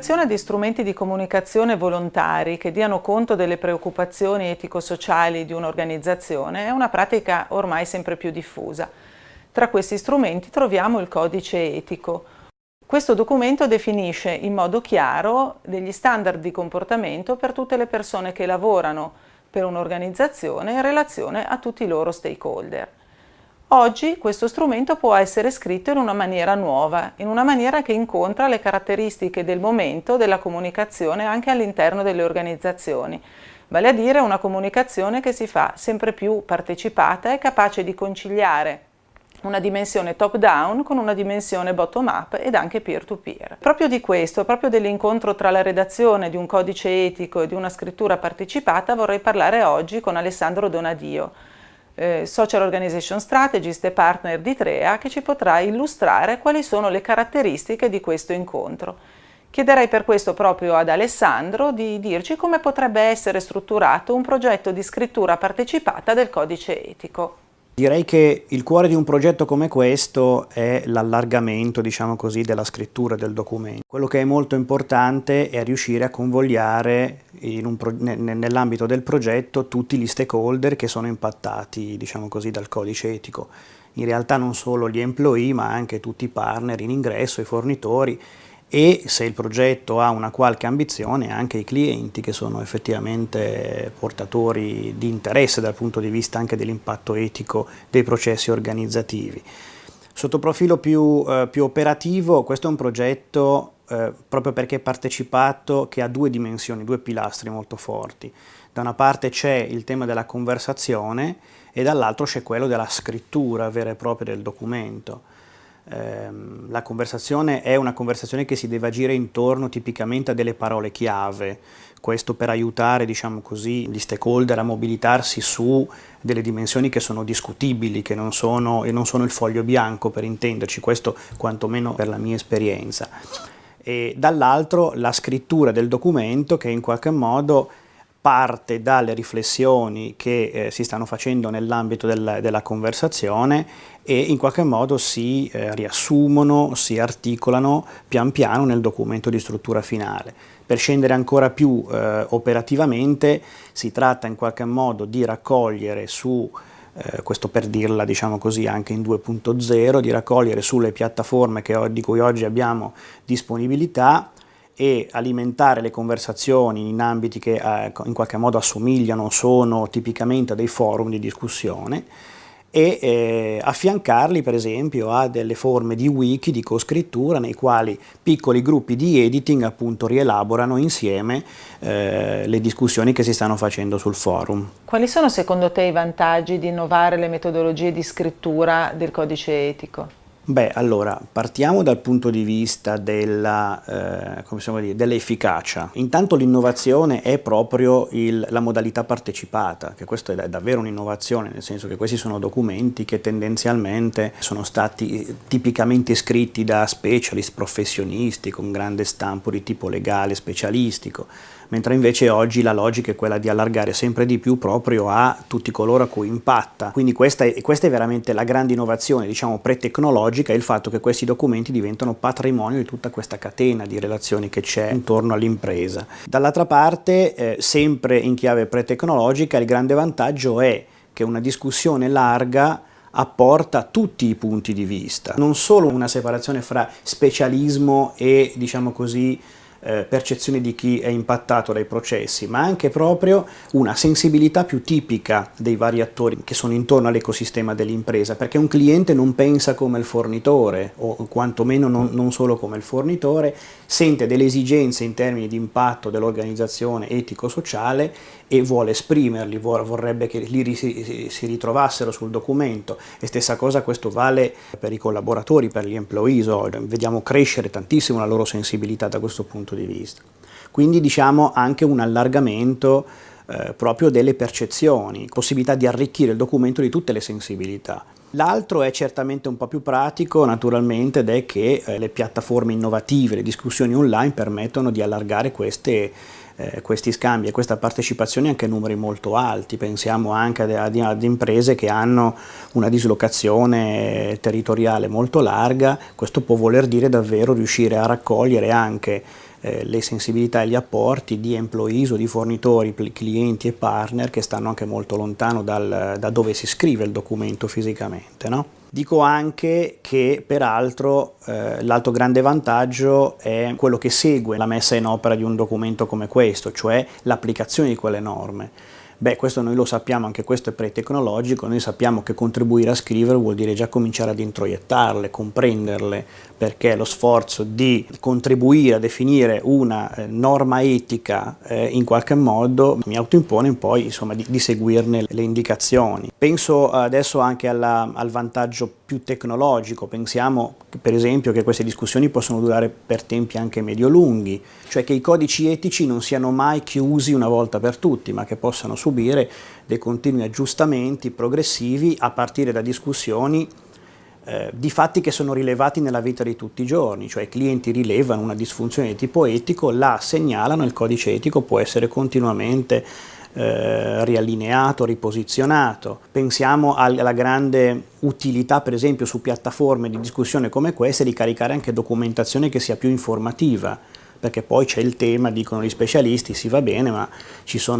L'integrazione di strumenti di comunicazione volontari che diano conto delle preoccupazioni etico-sociali di un'organizzazione è una pratica ormai sempre più diffusa. Tra questi strumenti troviamo il codice etico. Questo documento definisce in modo chiaro degli standard di comportamento per tutte le persone che lavorano per un'organizzazione in relazione a tutti i loro stakeholder. Oggi questo strumento può essere scritto in una maniera nuova, in una maniera che incontra le caratteristiche del momento della comunicazione anche all'interno delle organizzazioni, vale a dire una comunicazione che si fa sempre più partecipata e capace di conciliare una dimensione top-down con una dimensione bottom-up ed anche peer-to-peer. Proprio di questo, proprio dell'incontro tra la redazione di un codice etico e di una scrittura partecipata vorrei parlare oggi con Alessandro Donadio eh, Social Organization Strategist e partner di Trea che ci potrà illustrare quali sono le caratteristiche di questo incontro. Chiederei per questo proprio ad Alessandro di dirci come potrebbe essere strutturato un progetto di scrittura partecipata del codice etico. Direi che il cuore di un progetto come questo è l'allargamento, diciamo così, della scrittura del documento. Quello che è molto importante è riuscire a convogliare pro- nell'ambito del progetto tutti gli stakeholder che sono impattati, diciamo così, dal codice etico. In realtà non solo gli employee, ma anche tutti i partner in ingresso, i fornitori e se il progetto ha una qualche ambizione anche i clienti che sono effettivamente portatori di interesse dal punto di vista anche dell'impatto etico dei processi organizzativi. Sotto profilo più, eh, più operativo questo è un progetto eh, proprio perché è partecipato che ha due dimensioni, due pilastri molto forti. Da una parte c'è il tema della conversazione e dall'altro c'è quello della scrittura vera e propria del documento ehm, la conversazione è una conversazione che si deve agire intorno tipicamente a delle parole chiave, questo per aiutare diciamo così, gli stakeholder a mobilitarsi su delle dimensioni che sono discutibili, che non sono, e non sono il foglio bianco per intenderci, questo quantomeno per la mia esperienza. E dall'altro la scrittura del documento che in qualche modo parte dalle riflessioni che eh, si stanno facendo nell'ambito del, della conversazione e in qualche modo si eh, riassumono, si articolano pian piano nel documento di struttura finale. Per scendere ancora più eh, operativamente si tratta in qualche modo di raccogliere su, eh, questo per dirla diciamo così anche in 2.0, di raccogliere sulle piattaforme che, di cui oggi abbiamo disponibilità e alimentare le conversazioni in ambiti che eh, in qualche modo assomigliano, sono tipicamente dei forum di discussione e eh, affiancarli per esempio a delle forme di wiki, di coscrittura nei quali piccoli gruppi di editing appunto rielaborano insieme eh, le discussioni che si stanno facendo sul forum. Quali sono secondo te i vantaggi di innovare le metodologie di scrittura del codice etico? Beh, allora, partiamo dal punto di vista della, eh, dire, dell'efficacia. Intanto l'innovazione è proprio il, la modalità partecipata, che questa è davvero un'innovazione, nel senso che questi sono documenti che tendenzialmente sono stati tipicamente scritti da specialist professionisti con grande stampo di tipo legale specialistico mentre invece oggi la logica è quella di allargare sempre di più proprio a tutti coloro a cui impatta. Quindi questa è, questa è veramente la grande innovazione, diciamo, pre-tecnologica, il fatto che questi documenti diventano patrimonio di tutta questa catena di relazioni che c'è intorno all'impresa. Dall'altra parte, eh, sempre in chiave pre-tecnologica, il grande vantaggio è che una discussione larga apporta tutti i punti di vista, non solo una separazione fra specialismo e, diciamo così, eh, percezione di chi è impattato dai processi, ma anche proprio una sensibilità più tipica dei vari attori che sono intorno all'ecosistema dell'impresa, perché un cliente non pensa come il fornitore, o quantomeno non, non solo come il fornitore, sente delle esigenze in termini di impatto dell'organizzazione etico-sociale e vuole esprimerli, vorrebbe che li si ritrovassero sul documento. E stessa cosa questo vale per i collaboratori, per gli employees, vediamo crescere tantissimo la loro sensibilità da questo punto di vista. Quindi diciamo anche un allargamento eh, proprio delle percezioni, possibilità di arricchire il documento di tutte le sensibilità. L'altro è certamente un po' più pratico naturalmente ed è che eh, le piattaforme innovative, le discussioni online permettono di allargare queste eh, questi scambi e questa partecipazione anche a numeri molto alti, pensiamo anche ad, ad, imprese che hanno una dislocazione territoriale molto larga, questo può voler dire davvero riuscire a raccogliere anche eh, le sensibilità e gli apporti di employees o di fornitori, clienti e partner che stanno anche molto lontano dal, da dove si scrive il documento fisicamente. No? Dico anche che peraltro eh, l'altro grande vantaggio è quello che segue la messa in opera di un documento come questo, cioè l'applicazione di quelle norme. Beh, questo noi lo sappiamo, anche questo è pre-tecnologico, noi sappiamo che contribuire a scrivere vuol dire già cominciare ad introiettarle, comprenderle, perché lo sforzo di contribuire a definire una eh, norma etica eh, in qualche modo mi autoimpone poi insomma, di, di, seguirne le indicazioni. Penso adesso anche alla, al vantaggio più tecnologico, pensiamo per esempio che queste discussioni possono durare per tempi anche medio-lunghi, cioè che i codici etici non siano mai chiusi una volta per tutti, ma che possano subire dei continui aggiustamenti progressivi a partire da discussioni eh, di fatti che sono rilevati nella vita di tutti i giorni, cioè i clienti rilevano una disfunzione di tipo etico, la segnalano, il codice etico può essere continuamente eh, riallineato, riposizionato. Pensiamo alla grande utilità, per esempio, su piattaforme di discussione come queste, di caricare anche documentazione che sia più informativa perché poi c'è il tema, dicono gli specialisti, si va bene, ma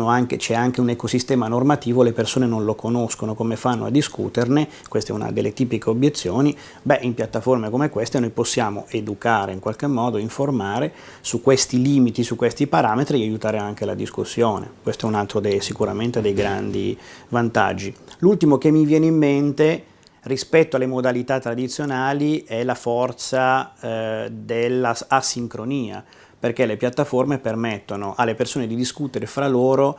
anche, c'è anche un ecosistema normativo, le persone non lo conoscono, come fanno a discuterne? Questa è una delle tipiche obiezioni. Beh, in piattaforme come queste noi possiamo educare in qualche modo, informare su questi limiti, su questi parametri e aiutare anche la discussione. Questo è un altro dei, sicuramente dei grandi vantaggi. L'ultimo che mi viene in mente rispetto alle modalità tradizionali è la forza eh, della perché le piattaforme permettono alle persone di discutere fra loro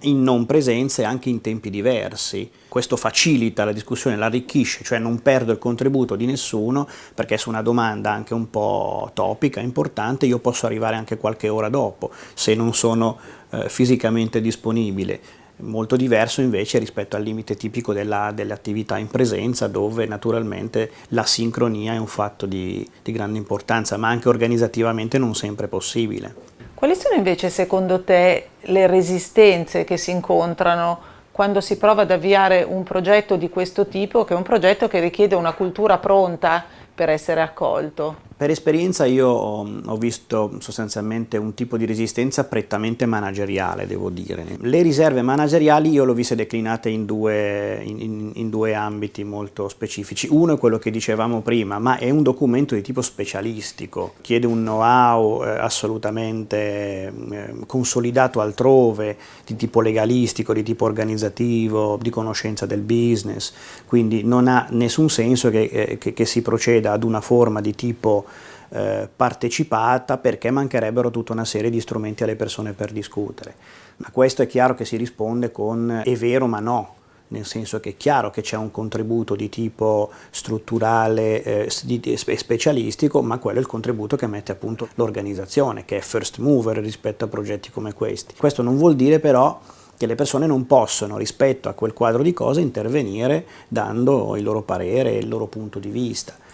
in non presenza e anche in tempi diversi. Questo facilita la discussione, l'arricchisce, cioè non perdo il contributo di nessuno perché su una domanda anche un po' topica, importante, io posso arrivare anche qualche ora dopo se non sono eh, fisicamente disponibile molto diverso invece rispetto al limite tipico della, delle attività in presenza dove naturalmente la sincronia è un fatto di, di grande importanza ma anche organizzativamente non sempre possibile. Quali sono invece secondo te le resistenze che si incontrano quando si prova ad avviare un progetto di questo tipo, che è un progetto che richiede una cultura pronta per essere accolto? Per esperienza io ho, visto sostanzialmente un tipo di resistenza prettamente manageriale, devo dire. Le riserve manageriali io le ho viste declinate in due, in, in due, ambiti molto specifici. Uno è quello che dicevamo prima, ma è un documento di tipo specialistico, chiede un know-how eh, assolutamente eh, consolidato altrove, di tipo legalistico, di tipo organizzativo, di conoscenza del business, quindi non ha nessun senso che, eh, che, che si proceda ad una forma di tipo eh, partecipata perché mancherebbero tutta una serie di strumenti alle persone per discutere. Ma questo è chiaro che si risponde con è vero ma no, nel senso che è chiaro che c'è un contributo di tipo strutturale e eh, specialistico, ma quello è il contributo che mette appunto l'organizzazione, che è first mover rispetto a progetti come questi. Questo non vuol dire però che le persone non possono rispetto a quel quadro di cose intervenire dando il loro parere e il loro punto di vista.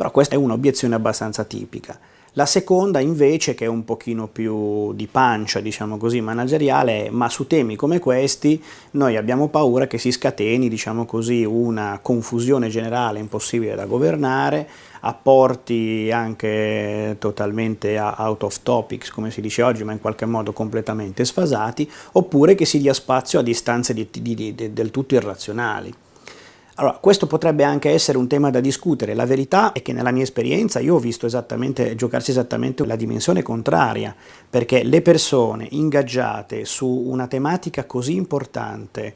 Però questa è un'obiezione abbastanza tipica. La seconda invece, che è un pochino più di pancia, diciamo così, manageriale, è ma su temi come questi noi abbiamo paura che si scateni, diciamo così, una confusione generale impossibile da governare, apporti anche totalmente out of topics, come si dice oggi, ma in qualche modo completamente sfasati, oppure che si dia spazio a distanze di, di, di, del tutto irrazionali. Allora, questo potrebbe anche essere un tema da discutere. La verità è che nella mia esperienza io ho visto esattamente, giocarsi esattamente la dimensione contraria, perché le persone ingaggiate su una tematica così importante,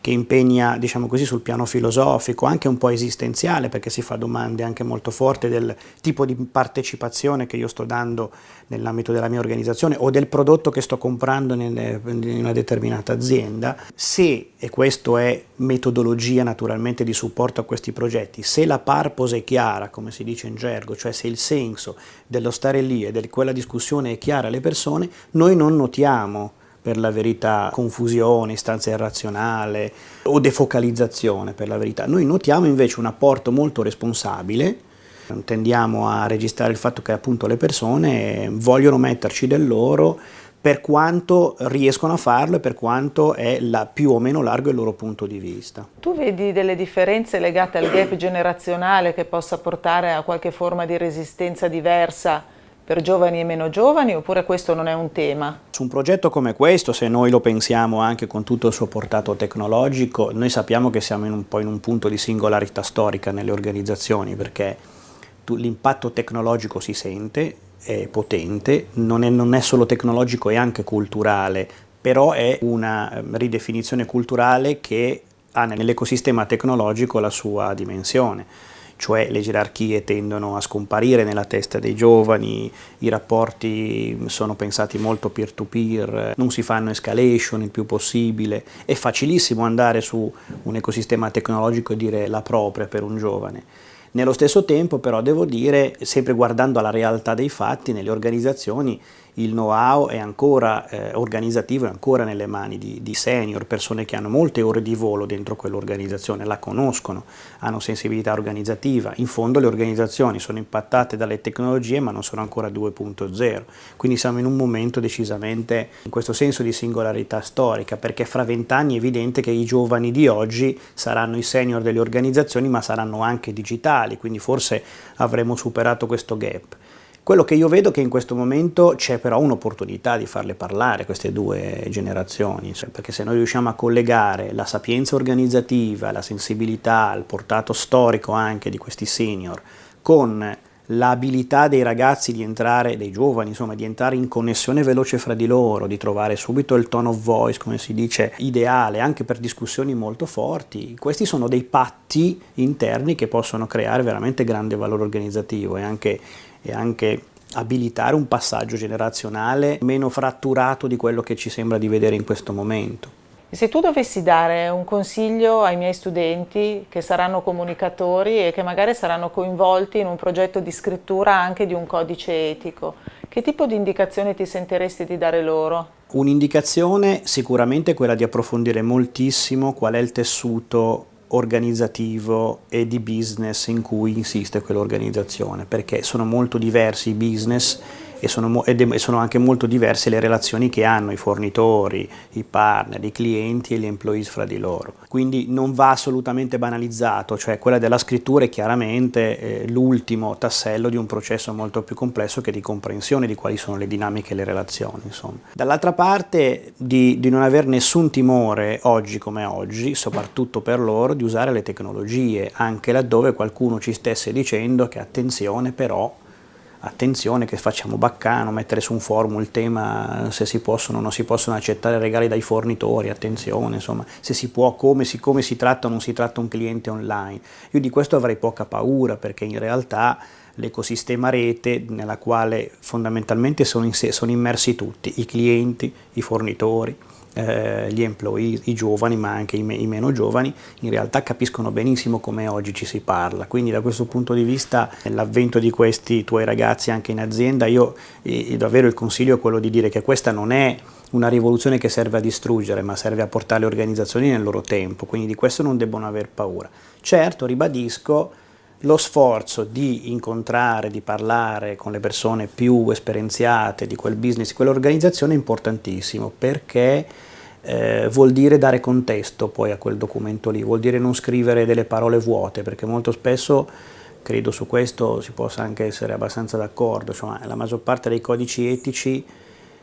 che impegna, diciamo così, sul piano filosofico, anche un po' esistenziale, perché si fa domande anche molto forti del tipo di partecipazione che io sto dando nell'ambito della mia organizzazione o del prodotto che sto comprando in una determinata azienda. Se, e questo è metodologia naturalmente di supporto a questi progetti, se la purpose è chiara, come si dice in gergo, cioè se il senso dello stare lì e di quella discussione è chiara alle persone, noi non notiamo per la verità confusione, istanza irrazionale o defocalizzazione per la verità. Noi notiamo invece un apporto molto responsabile, tendiamo a registrare il fatto che appunto le persone vogliono metterci del loro per quanto riescono a farlo e per quanto è la, più o meno largo il loro punto di vista. Tu vedi delle differenze legate al gap generazionale che possa portare a qualche forma di resistenza diversa per giovani e meno giovani oppure questo non è un tema? Su un progetto come questo, se noi lo pensiamo anche con tutto il suo portato tecnologico, noi sappiamo che siamo in un po' in un punto di singolarità storica nelle organizzazioni perché l'impatto tecnologico si sente, è potente, non è, non è solo tecnologico, è anche culturale, però è una ehm, ridefinizione culturale che ha nell'ecosistema tecnologico la sua dimensione cioè le gerarchie tendono a scomparire nella testa dei giovani, i rapporti sono pensati molto peer-to-peer, non si fanno escalation il più possibile, è facilissimo andare su un ecosistema tecnologico e dire la propria per un giovane. Nello stesso tempo però devo dire, sempre guardando alla realtà dei fatti, nelle organizzazioni il know-how è ancora eh, organizzativo, è ancora nelle mani di, di, senior, persone che hanno molte ore di volo dentro quell'organizzazione, la conoscono, hanno sensibilità organizzativa. In fondo le organizzazioni sono impattate dalle tecnologie ma non sono ancora 2.0, quindi siamo in un momento decisamente in questo senso di singolarità storica, perché fra vent'anni è evidente che i giovani di oggi saranno i senior delle organizzazioni ma saranno anche digitali, quindi forse avremo superato questo gap. Quello che io vedo è che in questo momento c'è però un'opportunità di farle parlare queste due generazioni, perché se noi riusciamo a collegare la sapienza organizzativa, la sensibilità, il portato storico anche di questi senior con l'abilità dei ragazzi di entrare, dei giovani insomma, di entrare in connessione veloce fra di loro, di trovare subito il tone of voice, come si dice, ideale anche per discussioni molto forti, questi sono dei patti interni che possono creare veramente grande valore organizzativo e anche e anche abilitare un passaggio generazionale meno fratturato di quello che ci sembra di vedere in questo momento. Se tu dovessi dare un consiglio ai miei studenti che saranno comunicatori e che magari saranno coinvolti in un progetto di scrittura anche di un codice etico, che tipo di indicazione ti sentiresti di dare loro? Un'indicazione sicuramente è quella di approfondire moltissimo qual è il tessuto organizzativo e di business in cui insiste quell'organizzazione, perché sono molto diversi i business e sono, e sono, anche molto diverse le relazioni che hanno i fornitori, i partner, i clienti e gli employees fra di loro. Quindi non va assolutamente banalizzato, cioè quella della scrittura è chiaramente eh, l'ultimo tassello di un processo molto più complesso che di comprensione di quali sono le dinamiche e le relazioni. Insomma. Dall'altra parte di, di non avere nessun timore oggi come oggi, soprattutto per loro, di usare le tecnologie, anche laddove qualcuno ci stesse dicendo che attenzione però attenzione che facciamo baccano, mettere su un forum il tema se si possono o non si possono accettare regali dai fornitori, attenzione, insomma, se si può, come si, come si tratta o non si tratta un cliente online. Io di questo avrei poca paura perché in realtà l'ecosistema rete nella quale fondamentalmente sono, in sé, sono immersi tutti, i clienti, i fornitori, eh, gli employee, i giovani ma anche i, me, i, meno giovani, in realtà capiscono benissimo come oggi ci si parla. Quindi da questo punto di vista l'avvento di questi tuoi ragazzi anche in azienda, io eh, davvero il consiglio è quello di dire che questa non è una rivoluzione che serve a distruggere, ma serve a portare le organizzazioni nel loro tempo, quindi di questo non debbono aver paura. Certo, ribadisco, lo sforzo di incontrare, di parlare con le persone più esperienziate di quel business, di quell'organizzazione è importantissimo perché eh, vuol dire dare contesto poi a quel documento lì, vuol dire non scrivere delle parole vuote perché molto spesso credo su questo si possa anche essere abbastanza d'accordo, cioè la maggior parte dei codici etici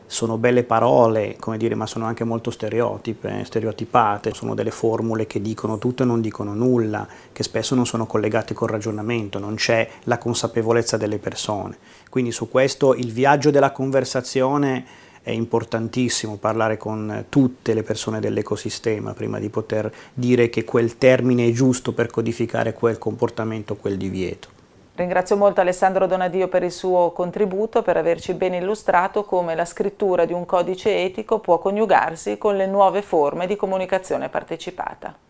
sono belle parole, come dire, ma sono anche molto stereotipe, stereotipate, sono delle formule che dicono tutto e non dicono nulla, che spesso non sono collegate col ragionamento, non c'è la consapevolezza delle persone. Quindi su questo il viaggio della conversazione è importantissimo parlare con tutte le persone dell'ecosistema prima di poter dire che quel termine è giusto per codificare quel comportamento, quel divieto. Ringrazio molto Alessandro Donadio per il suo contributo, per averci ben illustrato come la scrittura di un codice etico può coniugarsi con le nuove forme di comunicazione partecipata.